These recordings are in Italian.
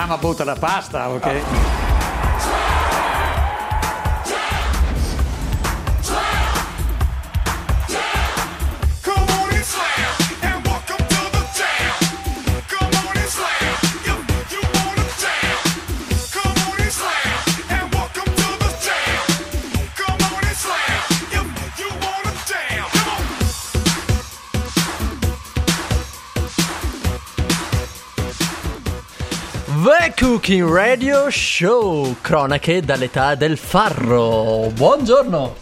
Mamma butta la pasta, ok? Come Cooking Radio Show, cronache dall'età del farro. Buongiorno.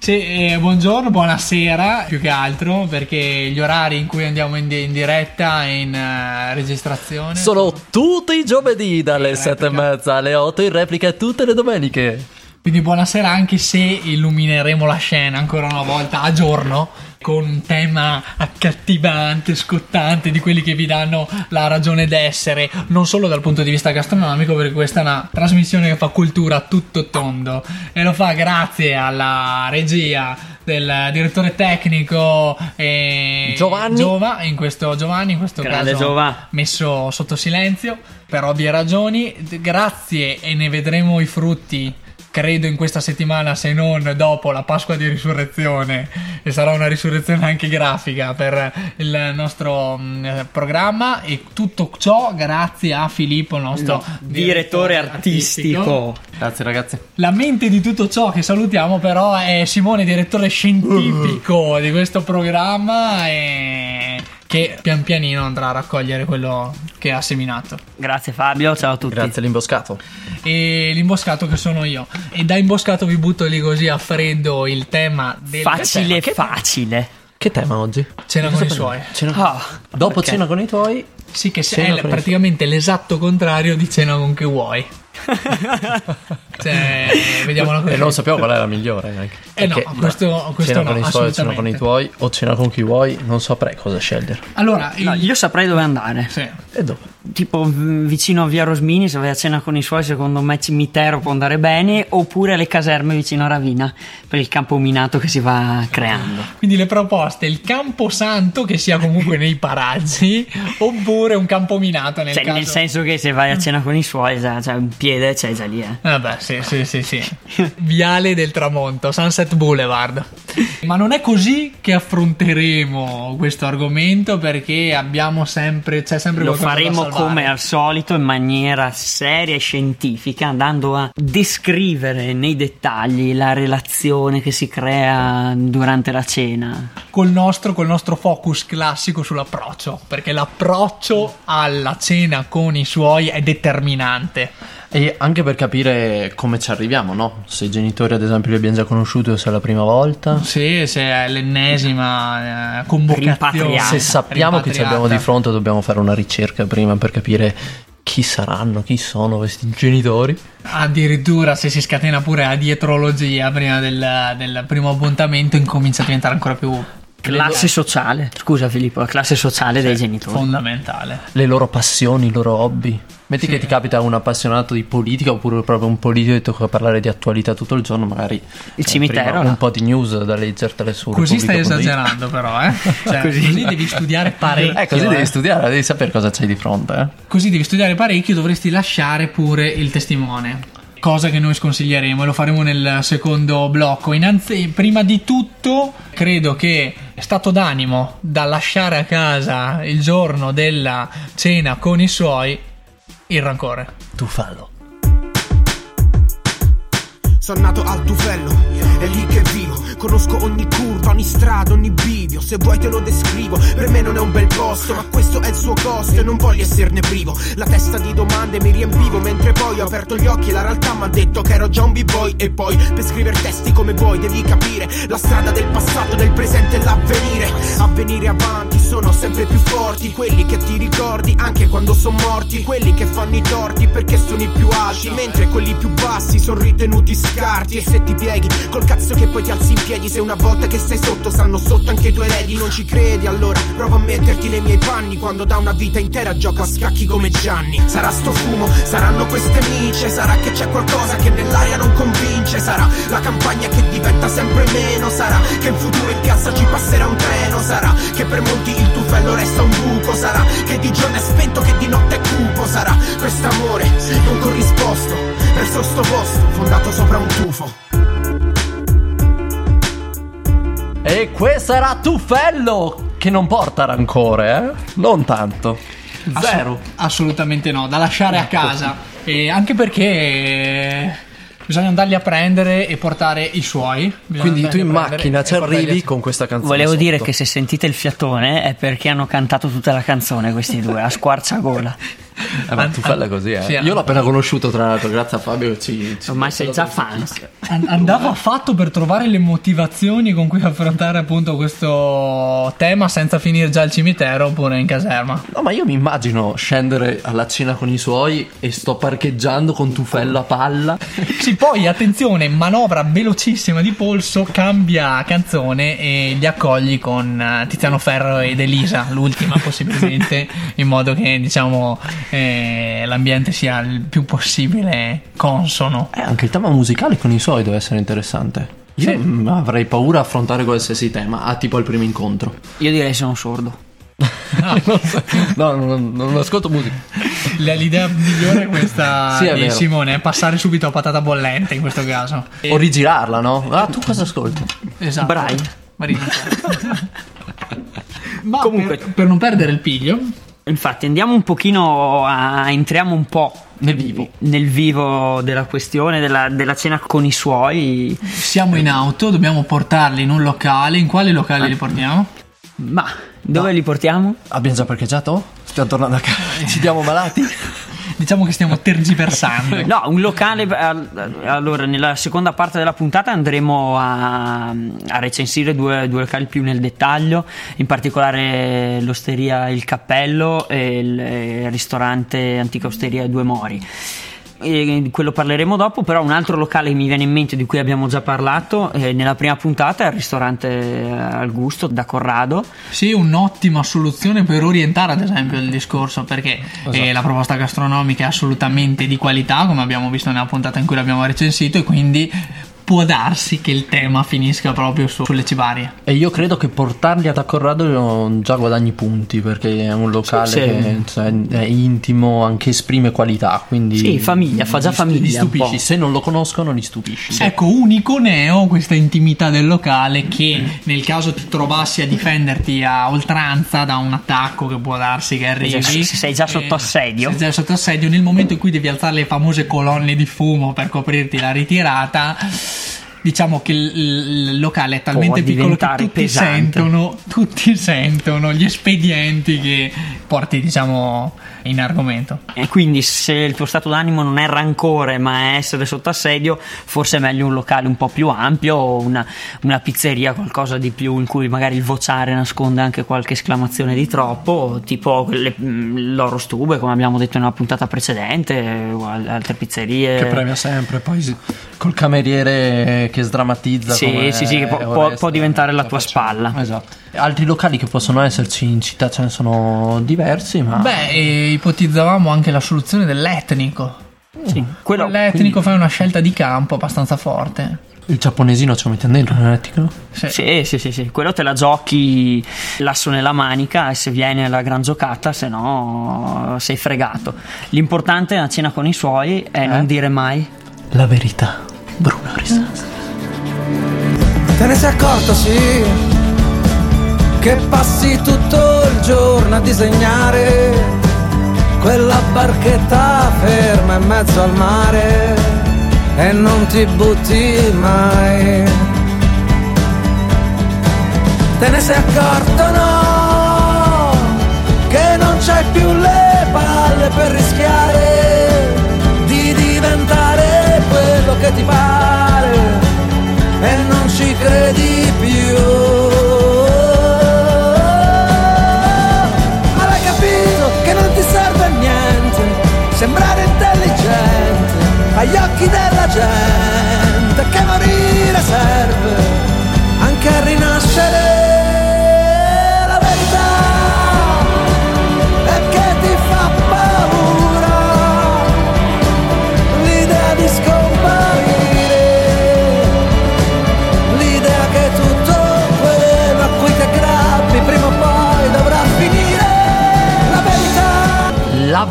Sì, eh, buongiorno, buonasera più che altro perché gli orari in cui andiamo in, di- in diretta e in eh, registrazione Sono tutti i giovedì dalle sette e mezza alle 8 in replica tutte le domeniche. Quindi buonasera anche se illumineremo la scena ancora una volta a giorno con un tema accattivante, scottante, di quelli che vi danno la ragione d'essere, non solo dal punto di vista gastronomico, perché questa è una trasmissione che fa cultura tutto tondo e lo fa grazie alla regia del direttore tecnico eh, Giovanni. Giova, in questo Giovanni in questo Grande caso Giova. messo sotto silenzio per ovvie ragioni. Grazie e ne vedremo i frutti. Credo in questa settimana, se non dopo la Pasqua di Risurrezione, e sarà una risurrezione anche grafica per il nostro mm, programma. E tutto ciò grazie a Filippo, il nostro Direttore artistico. Grazie ragazzi. La mente di tutto ciò che salutiamo, però, è Simone, direttore scientifico di questo programma. E che pian pianino andrà a raccogliere quello che ha seminato. Grazie Fabio, ciao a tutti. Grazie all'imboscato. E l'imboscato che sono io. E da imboscato vi butto lì così a freddo il tema del Facile, Che- facile. Che tema oggi? cena con i suoi. Cena- Ah, Dopo perché? cena con i tuoi. Sì, che è praticamente l'esatto contrario di cena con che vuoi. cioè, vediamola così. E non sappiamo qual è la migliore. Anche. Eh no, Perché, questo- questo cena no, con i suoi, cena con i tuoi o cena con chi vuoi, non saprei cosa scegliere. Allora, No, io saprei dove andare. sì. E dove? Tipo vicino a via Rosmini, se vai a cena con i suoi, secondo me cimitero può andare bene. Oppure le caserme vicino a Ravina, per il campo minato che si va creando. Quindi le proposte, il camposanto che sia comunque nei paraggi oppure un campo minato nel Cioè, caso... nel senso che se vai a cena con i suoi, già, cioè, un piede c'è già lì, eh. Vabbè, sì, sì, sì, sì. Viale del tramonto, Sunset Boulevard. Ma non è così che affronteremo questo argomento perché abbiamo sempre, c'è sempre Lo faremo salvare. come al solito in maniera seria e scientifica, andando a descrivere nei dettagli la relazione che si crea durante la cena. col nostro, col nostro focus classico sull'approccio, perché l'approccio alla cena con i suoi è determinante. E anche per capire come ci arriviamo, no? Se i genitori, ad esempio, li abbiamo già conosciuti o se è la prima volta. Sì, se è l'ennesima eh, convocazione. Se sappiamo che ci abbiamo di fronte, dobbiamo fare una ricerca prima per capire chi saranno, chi sono questi genitori. Addirittura se si scatena pure a dietrologia prima del, del primo appuntamento incomincia a diventare ancora più Classe sociale, scusa Filippo, la classe sociale dei genitori. fondamentale. Le loro passioni, i loro hobby. Metti Sì. che ti capita un appassionato di politica oppure proprio un politico che tocca parlare di attualità tutto il giorno, magari eh, cimitero, un po' di news da leggertele su Così stai esagerando però, eh? Cioè, Così. così, devi studiare parecchio. Eh, così eh. devi studiare, devi sapere cosa c'hai di fronte, eh. Così devi studiare parecchio, dovresti lasciare pure il testimone. Cosa che noi sconsiglieremo e lo faremo nel secondo blocco. Innanzi, prima di tutto, credo che stato d'animo da lasciare a casa il giorno della cena con i suoi, il rancore. Tu fallo. Sono nato al tufello, è lì che vivo. Conosco ogni curva, ogni strada, ogni bivio. Se vuoi te lo descrivo. Per me non è un bel posto, ma questo è il suo costo e non voglio esserne privo. La testa di domande mi riempivo, mentre poi ho aperto gli occhi e la realtà mi ha detto che ero già un b-boy. E poi per scrivere testi come vuoi devi capire la strada del passato, del presente e l'avvenire. A venire avanti sono sempre più forti quelli che ti ricordi anche quando sono morti. Quelli che fanno i torti perché sono i più alti, mentre quelli più bassi sono ritenuti scarti. E se ti pieghi col cazzo che poi ti alzi in piedi, se una volta che sei sotto stanno sotto anche i tuoi eredi, non ci credi allora prova a metterti nei miei panni quando da una vita intera gioco a scacchi come Gianni. Sarà sto fumo, saranno queste mice, sarà che c'è qualcosa che nell'aria non convince, sarà la campagna che diventa sempre meno, sarà che in futuro in piazza ci passerà un treno, sarà che per molti il tuo tufello resta un buco Sarà che di giorno è spento, che di notte è cupo Sarà quest'amore non corrisposto Verso sto posto, fondato sopra un tufo E questo era Tuffello, che non porta rancore, eh? Non tanto. Zero. Assolutamente no, da lasciare a casa. E anche perché bisogna andarli a prendere e portare i suoi. Bisogna Quindi tu in macchina ci arrivi con questa canzone. Volevo dire sotto. che se sentite il fiatone è perché hanno cantato tutta la canzone questi due, a squarciagola. Eh, ma Tuffello è così, eh. Sì, Io l'ho appena conosciuto, tra l'altro, grazie a Fabio. Ci, ci- Ormai sei già fans. An- Andava fatto per trovare le motivazioni con cui affrontare appunto questo tema senza finire già al cimitero oppure in caserma. No, ma io mi immagino scendere alla cena con i suoi e sto parcheggiando con Tuffello a palla. Sì, poi attenzione, manovra velocissima di polso, cambia canzone e li accogli con eh, Tiziano Ferro ed Elisa, l'ultima possibilmente, in modo che diciamo eh, l'ambiente sia il più possibile consono. Eh, anche il tema musicale con i suoi deve essere interessante. Io Sì. mm, avrei paura a affrontare qualsiasi tema, a tipo al primo incontro. Io direi sono sordo. no, non, non ascolto musica. L'idea migliore è questa Sì, è di vero. Simone, è passare subito a patata bollente in questo caso. O rigirarla, no? Ah, tu cosa ascolti? Esatto. Braille. Marina. Ma Comunque- per, per non perdere il piglio, Infatti andiamo un pochino a... entriamo un po' Nel vivo. nel vivo della questione della, della cena con i suoi. siamo in auto, dobbiamo portarli in un locale. In quale locale li portiamo? Ma dove li portiamo? Abbiamo già parcheggiato? Stiamo tornando a casa. Ci diamo malati? Diciamo che stiamo tergiversando. No, un locale. al- Allora, nella seconda parte della puntata andremo a, a recensire due, due locali più nel dettaglio, in particolare l'osteria Il Cappello e il, eh, ristorante Antica Osteria Due Mori. Di quello parleremo dopo, però un altro locale che mi viene in mente di cui abbiamo già parlato eh, nella prima puntata è il ristorante eh, Al Gusto da Corrado. Sì, un'ottima soluzione per orientare ad esempio il discorso perché eh, la proposta gastronomica è assolutamente di qualità come abbiamo visto nella puntata in cui l'abbiamo recensito e quindi può darsi che il tema finisca proprio su- sulle cibarie. E io credo che portarli ad Accorrado già guadagni punti perché è un locale Sì, sì. che cioè, è intimo, anche esprime qualità. Quindi Sì, famiglia, fa già li- famiglia Li stupisci, se non lo conoscono, li stupisci. Ecco, unico neo questa intimità del locale che nel caso ti trovassi a difenderti a oltranza da un attacco che può darsi che arrivi. Se sei già sotto eh, assedio. Sei già sotto assedio, nel momento in cui devi alzare le famose colonne di fumo per coprirti la ritirata. Diciamo che il, il locale è talmente piccolo che tutti pesante. sentono, tutti sentono gli espedienti che porti, diciamo, in argomento. E quindi se il tuo stato d'animo non è rancore ma è essere sotto assedio, forse è meglio un locale un po' più ampio o una, una pizzeria, qualcosa di più in cui magari il vociare nasconde anche qualche esclamazione di troppo, tipo le, mh, l'Oro Stube come abbiamo detto in una puntata precedente, o al- altre pizzerie. Che premia sempre, poi col cameriere che sdrammatizza. Sì, come sì, sì, che può- Oreste, può- diventare la ce tua facciamo. spalla. Esatto. Altri locali che possono esserci in città ce ne sono diversi, ma Beh, e ipotizzavamo anche la soluzione dell'etnico. Sì, quello, L'etnico fa una scelta di campo abbastanza forte. il giapponesino ce lo mette dentro, è tico? Sì, sì, sì, sì, quello te la giochi l'asso nella manica e se viene la gran giocata, se no sei fregato. L'importante nella cena con i suoi è non dire mai La verità. Bruno Risas. Te ne sei accorto, sì, che passi tutto il giorno a disegnare quella barchetta ferma in mezzo al mare e non ti butti mai. Te ne sei accorto, no, che non c'hai più le palle per rischiare di diventare quello che ti pare ci credi più. Ma l'hai capito che non ti serve a niente sembrare intelligente agli occhi della gente che morire serve anche a rinascere.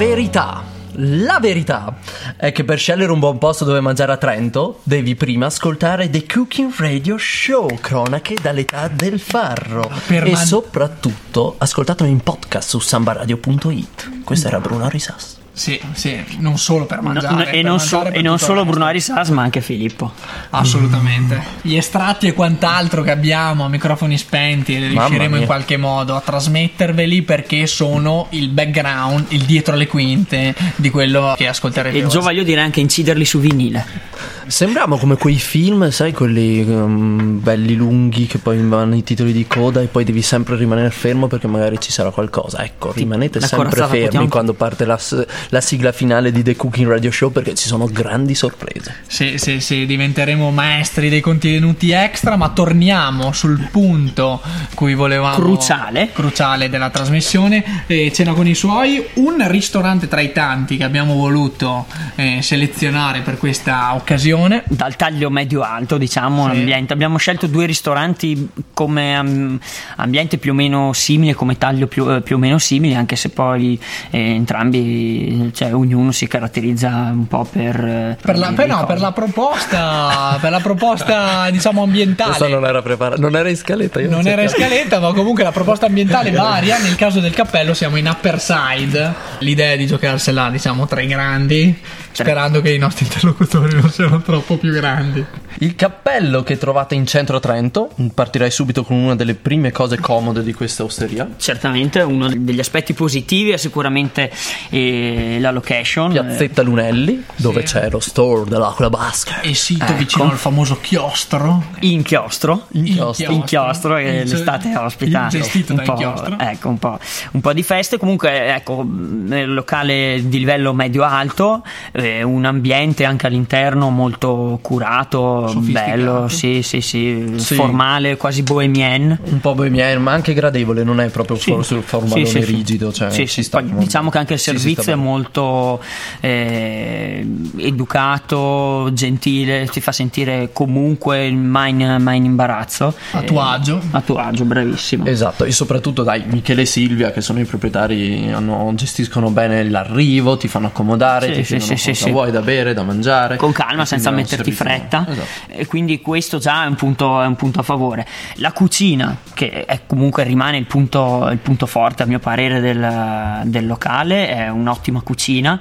Verità. La verità è che per scegliere un buon posto dove mangiare a Trento devi prima ascoltare The Cooking Radio Show, cronache dall'età del farro. Per e man- soprattutto ascoltatelo in podcast su sambaradio.it. Questo era Bruno Risas. Sì, sì, non solo per No, mangiare. no, per e non, so- mangiare, per e non solo. Bruno Arisas, ma anche Filippo. Assolutamente. Gli estratti e quant'altro che abbiamo a microfoni spenti riusciremo in qualche modo a trasmetterveli perché sono il background, il dietro le quinte di quello che ascolterete E oggi. già voglio dire anche inciderli su vinile. Sembriamo come quei film, sai, quelli um, belli lunghi che poi vanno i titoli di coda e poi devi sempre rimanere fermo perché magari ci sarà qualcosa. Ecco, rimanete la sempre fermi potiamo- quando parte la, la sigla finale di The Cooking Radio Show perché ci sono grandi sorprese. Sì, sì, sì, diventeremo maestri dei contenuti extra, ma torniamo sul punto cui volevamo Cruciale. cruciale della trasmissione. Eh, cena con i suoi, un ristorante tra i tanti che abbiamo voluto eh, selezionare per questa occasione. Dal taglio medio-alto, diciamo, Sì. ambiente. Abbiamo scelto due ristoranti come am- ambiente più o meno simile, come taglio più, eh, più o meno simile, anche se poi eh, entrambi, cioè ognuno si caratterizza un po' per... eh, Per la, per- no, per la proposta, per la proposta diciamo ambientale. era preparato, non era in scaletta. Non era in scaletta, ma comunque la proposta ambientale varia. Nel caso del cappello siamo in upper side. L'idea è di giocarsela, diciamo, tra i grandi, sperando che i nostri interlocutori non siano troppo più grandi. Il cappello che trovate in centro a Trento, partirei subito con una delle prime cose comode di questa osteria. Certamente uno degli aspetti positivi è sicuramente eh, la location. Piazzetta Lunelli, dove Sì. c'è lo store dell'Aquila Basca. E sito Ecco. vicino al famoso chiostro. eh, Inchiostro. Inchiostro. Inchiostro che Il- l'estate ospita gestito un da po', Inchiostro. ecco, un, po', un po' di feste comunque ecco nel locale di livello medio alto eh, un ambiente anche all'interno molto curato Bello sì sì sì, Sì. formale quasi bohemien Un po' bohemian, ma anche gradevole, non è proprio Sì. for- sul formalone Sì, rigido. Cioè, Sì, sta Poi diciamo che anche il servizio è molto eh, educato, gentile, ti fa sentire comunque mai in, mai in imbarazzo. A tuo Eh, agio. A tuo agio, bravissimo. Esatto, e soprattutto dai, Michele e Silvia, che sono i proprietari, hanno- gestiscono bene l'arrivo, ti fanno accomodare, Sì, ti sì, sì, cosa sì. vuoi da bere, da mangiare. con calma, senza metterti servizio- fretta. Esatto. E quindi questo già è un, punto, è un punto a favore. La cucina, che comunque rimane il punto, il punto forte, a mio parere, del, del locale, è un'ottima cucina.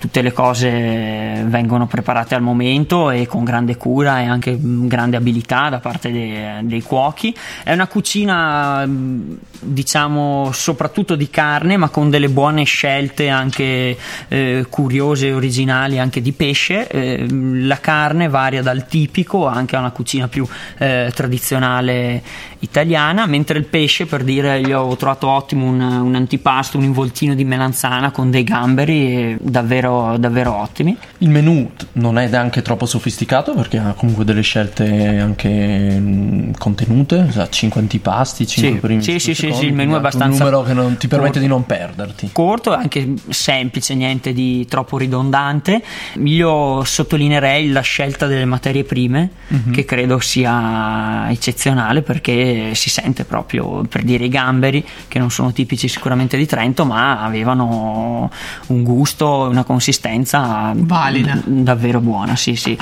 Tutte le cose vengono preparate al momento e con grande cura e anche mh, grande abilità da parte dei, dei cuochi. È una cucina, mh, diciamo, soprattutto di carne, ma con delle buone scelte anche eh, curiose e originali anche di pesce. Eh, la carne varia dal tipico anche a una cucina più eh, tradizionale italiana, mentre il pesce, per dire, io ho trovato ottimo un, un antipasto, un involtino di melanzana con dei gamberi eh, davvero, davvero ottimi. Il menù t- non è neanche troppo sofisticato perché ha comunque delle scelte anche contenute, cioè 5 antipasti, 5 Sì, primi. sì, sì, sì, secondi, sì, il menù quindi è abbastanza Un numero che non ti permette corto. di non perderti. corto, anche semplice, niente di troppo ridondante. Io sottolineerei la scelta delle materie prime, che credo sia eccezionale perché si sente proprio per dire i gamberi, che non sono tipici sicuramente di Trento, ma avevano un gusto una consistenza Valida. d- davvero buona, sì, sì.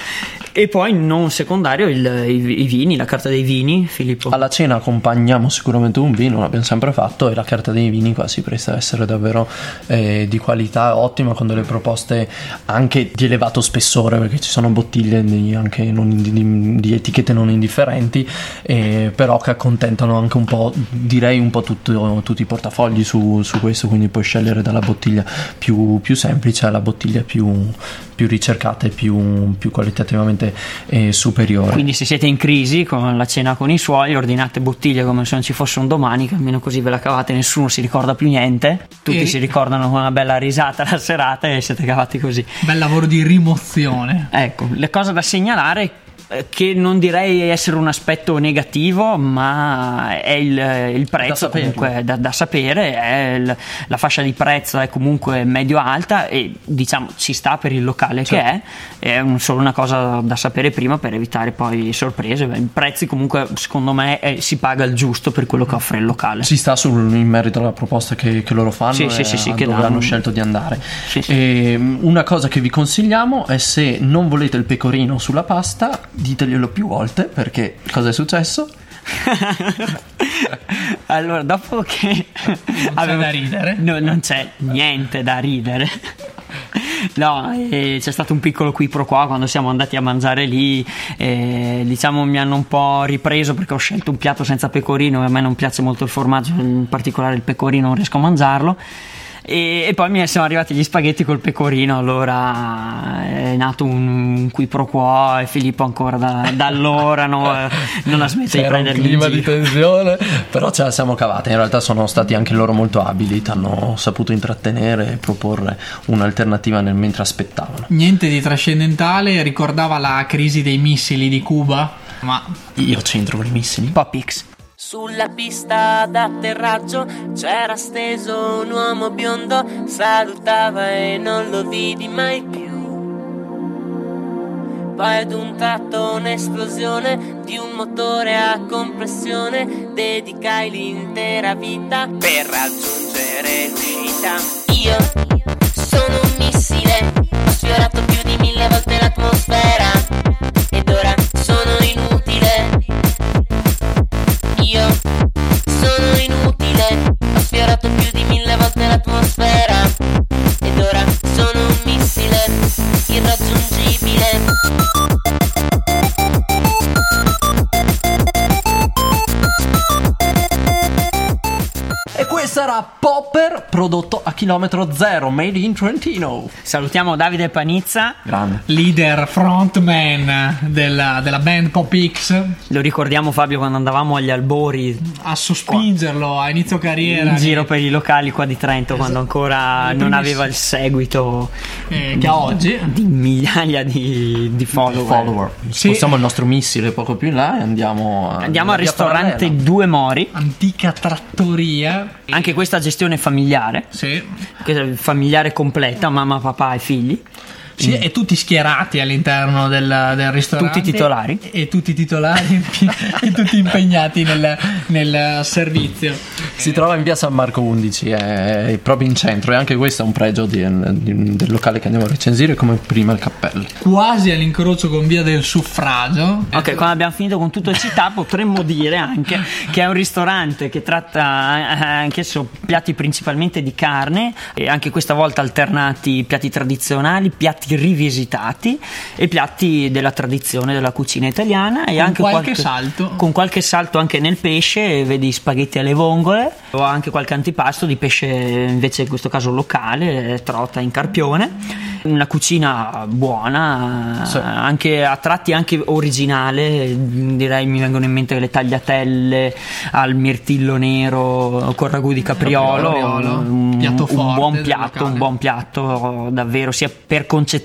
E poi non secondario il- i, i vini, la carta dei vini, Filippo. Alla cena accompagniamo sicuramente un vino, l'abbiamo sempre fatto e la carta dei vini qua si presta a essere davvero eh, di qualità ottima con delle proposte anche di elevato spessore perché ci sono bottiglie di, anche non- di- di etichette non indifferenti eh, però che accontentano anche un po' direi un po' tutto- tutti i portafogli su, su questo quindi puoi scegliere dalla bottiglia più, più semplice alla bottiglia più, più ricercata e più, più qualitativamente eh, superiore Quindi se siete in crisi con la cena con i suoi, ordinate bottiglie come se non ci fosse un domani, che almeno così ve la cavate, nessuno si ricorda più niente, tutti E- si ricordano con una bella risata la serata e siete cavati così. Bel lavoro di rimozione. Ecco, le cose da segnalare che non direi essere un aspetto negativo, ma è il, il prezzo saperlo. comunque da, da sapere, è il- la fascia di prezzo è comunque medio-alta e diciamo ci sta per il locale che è, è un- solo una cosa da sapere prima per evitare poi sorprese. I prezzi comunque secondo me eh, si paga il giusto per quello che offre il locale. Ci sta sul, in merito alla proposta che, che loro fanno Sì, e sì, sì, sì, dove danno. hanno scelto di andare. Sì, sì. E, mm, una cosa che vi consigliamo è se non volete il pecorino sulla pasta, diteglielo più volte perché cosa è successo? allora, dopo che c'è da ridere? No, non c'è niente da ridere. No, eh, c'è stato un piccolo qui pro qua quando siamo andati a mangiare lì. eh, diciamo mi hanno un po' ripreso perché ho scelto un piatto senza pecorino e a me non piace molto il formaggio, in particolare il pecorino, non riesco a mangiarlo. E, e poi mi sono arrivati gli spaghetti col pecorino, allora è nato un, un qui pro quo e Filippo ancora da, da allora no, eh, non ha smesso di C'era un prendermi in clima di tensione, però ce la siamo cavate. In realtà sono stati anche loro molto abili, ti hanno saputo intrattenere e proporre un'alternativa nel mentre aspettavano. Niente di trascendentale, ricordava la crisi dei missili di Cuba, ma Io c'entro con i missili. Pop X. Sulla pista d'atterraggio c'era steso un uomo biondo, salutava e non lo vidi mai più. Poi ad un tratto un'esplosione di un motore a compressione, dedicai l'intera vita per raggiungere l'uscita. Io sono un missile, ho sfiorato più di mille volte chilometro zero, made in Trentino. Salutiamo Davide Panizza. Grande. leader, frontman della, della band Pop X, Lo ricordiamo Fabio quando andavamo agli albori a sospingerlo a inizio carriera in giro per i locali qua di Trento quando ancora non aveva il seguito eh, che ha oggi. di migliaia di, di follower. Follower. Sì. Spostiamo il nostro missile poco più in là e andiamo, a- Andiamo al ristorante parallela. Due Mori. Antica trattoria. Anche questa gestione familiare, Sì. Familiare completa, mamma, papà e figli. Sì, e tutti schierati all'interno del, del ristorante. Tutti titolari. E tutti titolari e tutti impegnati nel, nel servizio. Si trova in via San Marco 11, è, è proprio in centro e anche questo è un pregio di- di- del locale che andiamo a recensire come prima il cappello. Quasi all'incrocio con via del suffragio. Ok, quando abbiamo finito con tutto il città potremmo dire anche che è un ristorante che tratta eh, anch'esso piatti principalmente di carne e anche questa volta alternati piatti tradizionali, piatti rivisitati e piatti della tradizione della cucina italiana e Con anche qualche salto. con qualche salto anche nel pesce, vedi spaghetti alle vongole o anche qualche antipasto di pesce invece in questo caso locale, trota in carpione. Una cucina buona, Sì. anche a tratti anche originale, direi mi vengono in mente le tagliatelle al mirtillo nero con ragù di capriolo, Capriolo, un, un buon piatto, un buon piatto davvero sia per concezione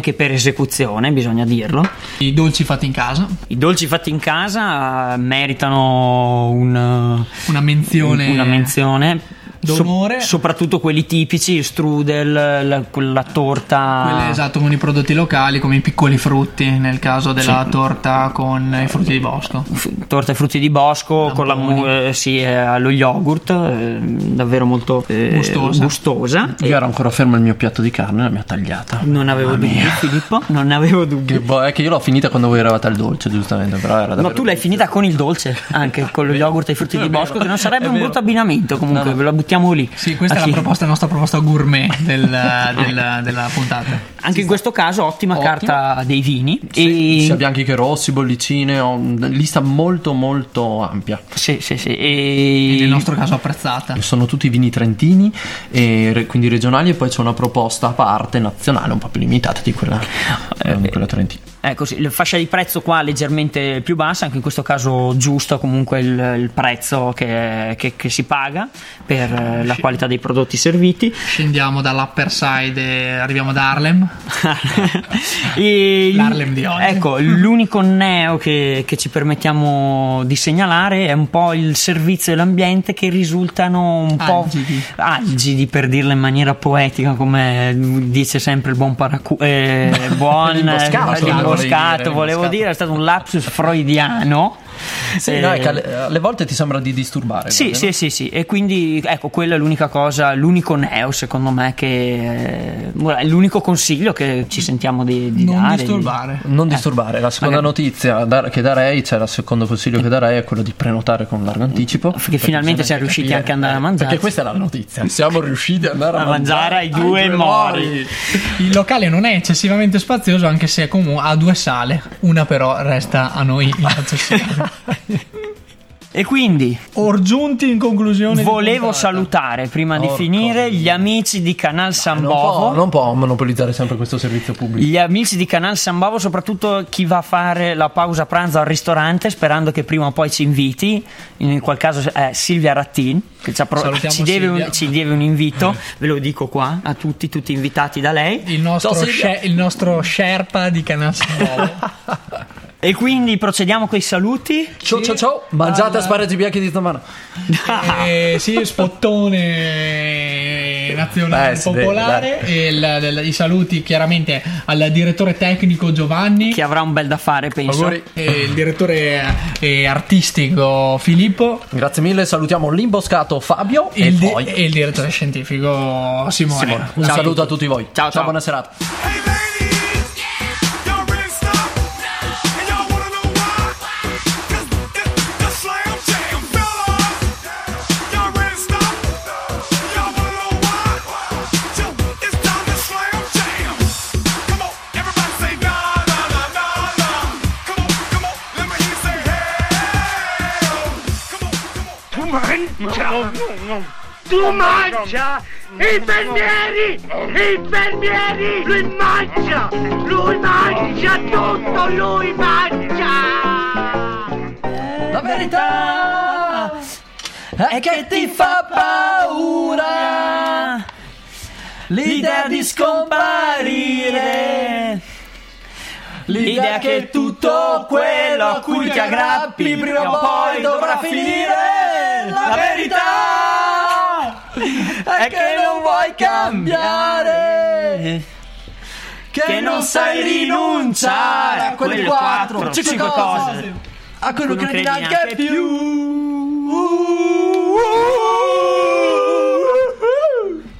che per esecuzione, bisogna dirlo. I dolci fatti in casa. I dolci fatti in casa eh, meritano un, Una menzione. una menzione. D'onore. soprattutto quelli tipici, strudel, la, quella torta. Quelle esatto con i prodotti locali come i piccoli frutti nel caso della Sì. torta con i frutti di bosco. f- torta e frutti di bosco con la mu- eh, sì, eh, allo yogurt, eh, davvero molto eh, Gustosa. gustosa. Io ero ancora fermo il mio piatto di carne, la mia tagliata. Non avevo Mamma dubbi, mia. Filippo, non avevo dubbi. Che boh, è che io l'ho finita quando voi eravate al dolce, giustamente, però era No, davvero tu l'hai finita con il dolce, anche con lo yogurt e i frutti di bosco, che non sarebbe È un vero. brutto abbinamento comunque, No, no. ve la buttiamo lì. Sì, questa è la, chi- proposta, la nostra proposta gourmet del- del- della puntata. Anche in questo caso ottima Ottima. carta dei vini Sì, e sia bianchi che rossi, bollicine, ho una lista molto molto ampia. Sì, sì, sì. E E nel nostro caso apprezzata. Sono tutti vini trentini, e re- quindi regionali, e poi c'è una proposta a parte nazionale un po' più limitata di quella, eh, di quella trentina. È così, la fascia di prezzo qua leggermente più bassa, anche in questo caso giusto comunque il, il prezzo che, che- che si paga per eh, la qualità dei prodotti serviti. Scendiamo dall'Upper Side e arriviamo ad Harlem. E L'Harlem di oggi. Ecco, l'unico neo che, che ci permettiamo di segnalare è un po' il servizio e l'ambiente che risultano un po' Algidi. algidi per dirla in maniera poetica, come dice sempre il buon paracu- eh, buon L'imboscato, eh, dire, volevo dire, è stato un lapsus freudiano. Sì, Eh, no, è che alle, alle volte ti sembra di disturbare. sì, guarda, sì, no? sì, sì, e quindi ecco, quella è l'unica cosa, l'unico neo secondo me che eh, è l'unico consiglio che ci sentiamo di, di Non dare. disturbare. Non disturbare, la seconda magari- notizia da- che darei, cioè il secondo consiglio che darei è quello di prenotare con largo anticipo. Perché finalmente siamo riusciti capire- anche ad andare a eh, mangiare. Perché questa è la notizia. Siamo riusciti ad andare a, A mangiare ai due mori. Il locale non è eccessivamente spazioso, anche se comunque ha due sale. Una però resta a noi inaccessibile. E quindi Orgiunti in conclusione. di volevo salutare prima di Porco finire gli amici di Canal San Non può, Bovo. non può monopolizzare sempre questo servizio pubblico. Gli amici di Canal San Bovo, soprattutto chi va a fare la pausa pranzo al ristorante, sperando che prima o poi ci inviti. In quel caso è Silvia Rattin, che ci, ha pro- Salutiamo ci deve, un, ci deve un invito. Ve lo dico qua a tutti, tutti invitati da lei. Il nostro, Silvia. sce- il nostro Sherpa di Canal San E quindi procediamo con i saluti. Ciao ciao ciao, mangiate asparagi bianchi di stamana. eh, sì, spottone nazionale Eh, si popolare. E il- il- I saluti chiaramente al direttore tecnico Giovanni. Che avrà un bel da fare, penso. E il direttore eh, artistico Filippo Grazie mille, salutiamo l'imboscato Fabio e e, il, di- poi e il direttore scientifico Simone. Simone. Un Ciao saluto a tutti. tutti voi. Ciao, ciao. buona serata. Tu mangia infermieri! Infermieri! Lui mangia! Lui mangia tutto! Lui mangia! La verità è che ti fa paura l'idea di scomparire. L'idea che tutto quello a cui ti aggrappi prima o poi dovrà finire. La verità è che non vuoi cambiare. Che non sai rinunciare a quelle quattro, cinque cose. A cui non credi neanche più.